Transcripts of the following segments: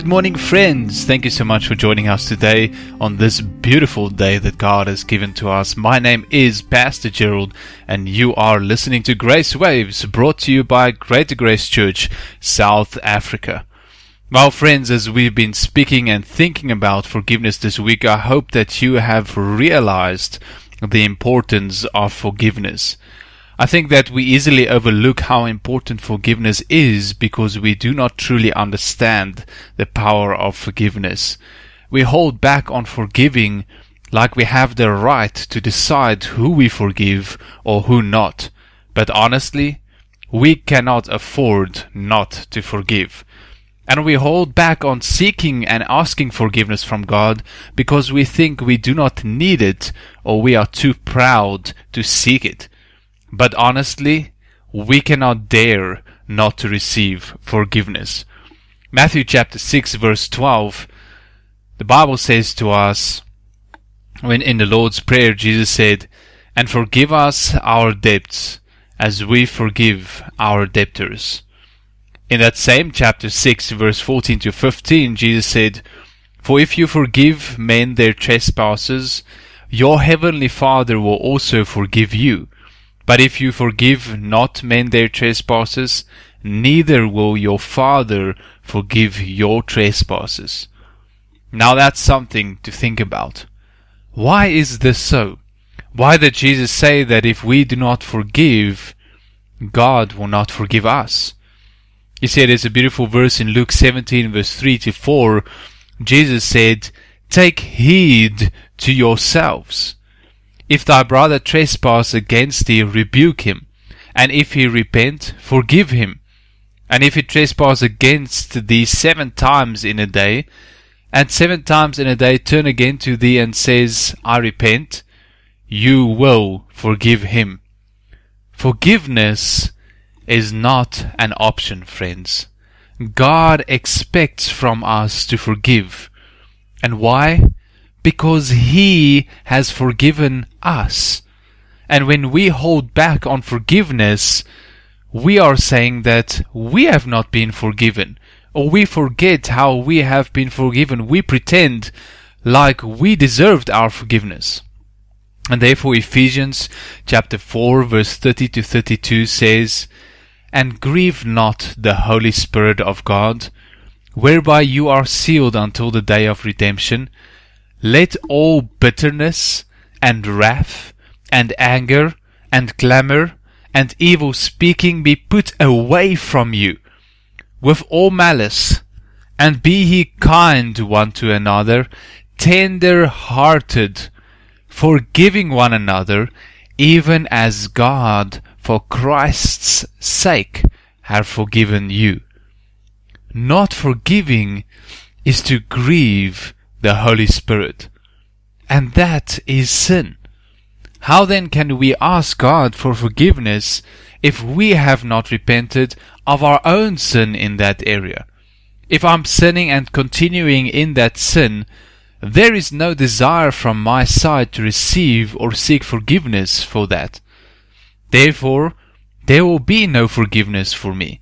Good morning, friends. Thank you so much for joining us today on this beautiful day that God has given to us. My name is Pastor Gerald, and you are listening to Grace Waves brought to you by Greater Grace Church, South Africa. Well, friends, as we've been speaking and thinking about forgiveness this week, I hope that you have realized the importance of forgiveness. I think that we easily overlook how important forgiveness is because we do not truly understand the power of forgiveness. We hold back on forgiving like we have the right to decide who we forgive or who not. But honestly, we cannot afford not to forgive. And we hold back on seeking and asking forgiveness from God because we think we do not need it or we are too proud to seek it. But honestly, we cannot dare not to receive forgiveness. Matthew chapter 6 verse 12, the Bible says to us, when in the Lord's Prayer Jesus said, And forgive us our debts as we forgive our debtors. In that same chapter 6 verse 14 to 15, Jesus said, For if you forgive men their trespasses, your heavenly Father will also forgive you. But if you forgive not men their trespasses, neither will your Father forgive your trespasses. Now that's something to think about. Why is this so? Why did Jesus say that if we do not forgive, God will not forgive us? You see, there's a beautiful verse in Luke 17 verse 3 to 4. Jesus said, Take heed to yourselves. If thy brother trespass against thee, rebuke him. And if he repent, forgive him. And if he trespass against thee seven times in a day, and seven times in a day turn again to thee and says, I repent, you will forgive him. Forgiveness is not an option, friends. God expects from us to forgive. And why? Because He has forgiven us. And when we hold back on forgiveness, we are saying that we have not been forgiven, or we forget how we have been forgiven. We pretend like we deserved our forgiveness. And therefore Ephesians chapter 4 verse 30 to 32 says, And grieve not the Holy Spirit of God, whereby you are sealed until the day of redemption. Let all bitterness and wrath and anger and clamor and evil speaking be put away from you with all malice, and be ye kind one to another, tender hearted, forgiving one another, even as God for Christ's sake have forgiven you. Not forgiving is to grieve the Holy Spirit. And that is sin. How then can we ask God for forgiveness if we have not repented of our own sin in that area? If I'm sinning and continuing in that sin, there is no desire from my side to receive or seek forgiveness for that. Therefore, there will be no forgiveness for me.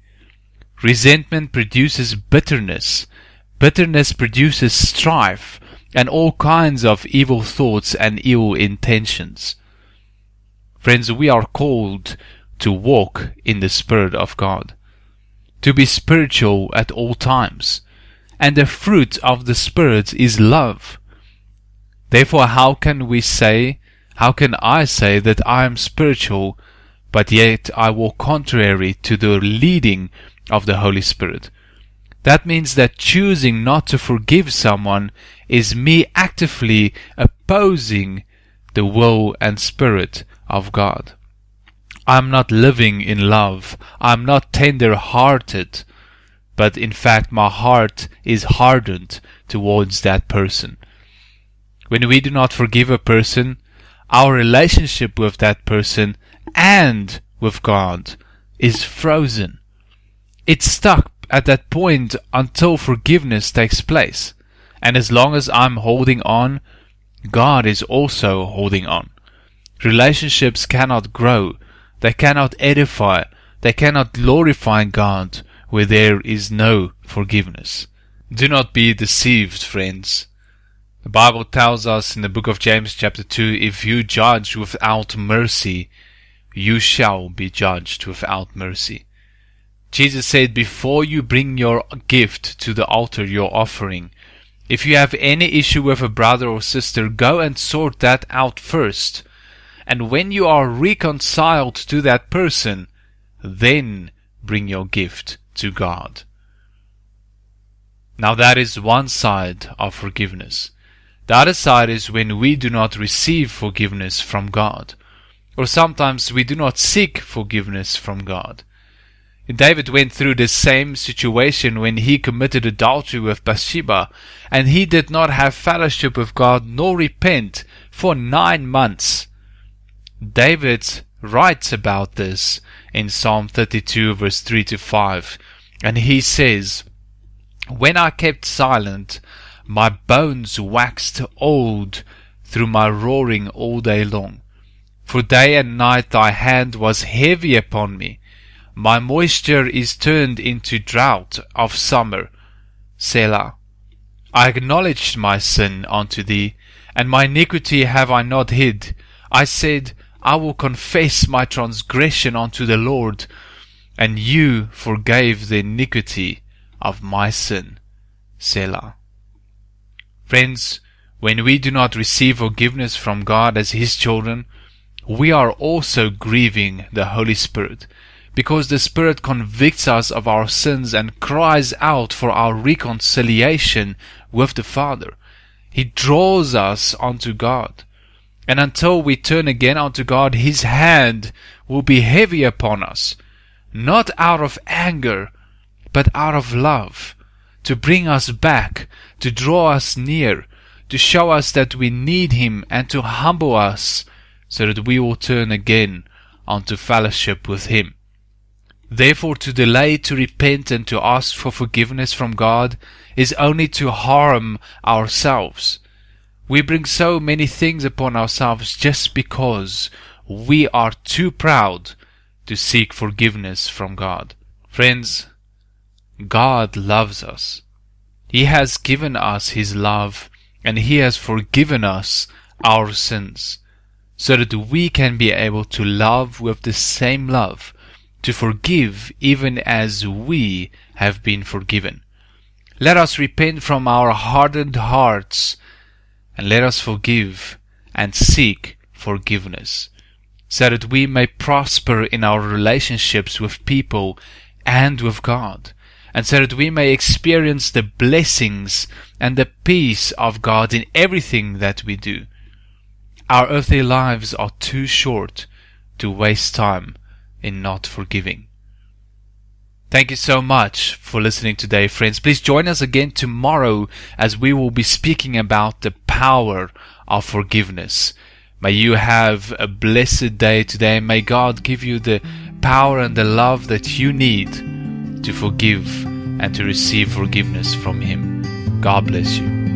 Resentment produces bitterness, Bitterness produces strife and all kinds of evil thoughts and ill intentions. Friends, we are called to walk in the Spirit of God, to be spiritual at all times, and the fruit of the Spirit is love. Therefore, how can we say, how can I say that I am spiritual, but yet I walk contrary to the leading of the Holy Spirit? That means that choosing not to forgive someone is me actively opposing the will and spirit of God. I'm not living in love. I'm not tender hearted. But in fact, my heart is hardened towards that person. When we do not forgive a person, our relationship with that person and with God is frozen. It's stuck at that point until forgiveness takes place. And as long as I'm holding on, God is also holding on. Relationships cannot grow. They cannot edify. They cannot glorify God where there is no forgiveness. Do not be deceived, friends. The Bible tells us in the book of James chapter 2, if you judge without mercy, you shall be judged without mercy. Jesus said, before you bring your gift to the altar, your offering, if you have any issue with a brother or sister, go and sort that out first. And when you are reconciled to that person, then bring your gift to God. Now that is one side of forgiveness. The other side is when we do not receive forgiveness from God, or sometimes we do not seek forgiveness from God. David went through the same situation when he committed adultery with Bathsheba, and he did not have fellowship with God nor repent for nine months. David writes about this in Psalm 32 verse 3 to 5, and he says, When I kept silent, my bones waxed old through my roaring all day long. For day and night thy hand was heavy upon me. My moisture is turned into drought of summer. Selah. I acknowledged my sin unto thee, and my iniquity have I not hid. I said, I will confess my transgression unto the Lord, and you forgave the iniquity of my sin. Selah. Friends, when we do not receive forgiveness from God as His children, we are also grieving the Holy Spirit because the Spirit convicts us of our sins and cries out for our reconciliation with the Father. He draws us unto God. And until we turn again unto God, His hand will be heavy upon us, not out of anger, but out of love, to bring us back, to draw us near, to show us that we need Him, and to humble us, so that we will turn again unto fellowship with Him. Therefore, to delay to repent and to ask for forgiveness from God is only to harm ourselves. We bring so many things upon ourselves just because we are too proud to seek forgiveness from God. Friends, God loves us. He has given us His love and He has forgiven us our sins so that we can be able to love with the same love to forgive even as we have been forgiven. Let us repent from our hardened hearts and let us forgive and seek forgiveness so that we may prosper in our relationships with people and with God and so that we may experience the blessings and the peace of God in everything that we do. Our earthly lives are too short to waste time in not forgiving. Thank you so much for listening today, friends. Please join us again tomorrow as we will be speaking about the power of forgiveness. May you have a blessed day today. May God give you the power and the love that you need to forgive and to receive forgiveness from Him. God bless you.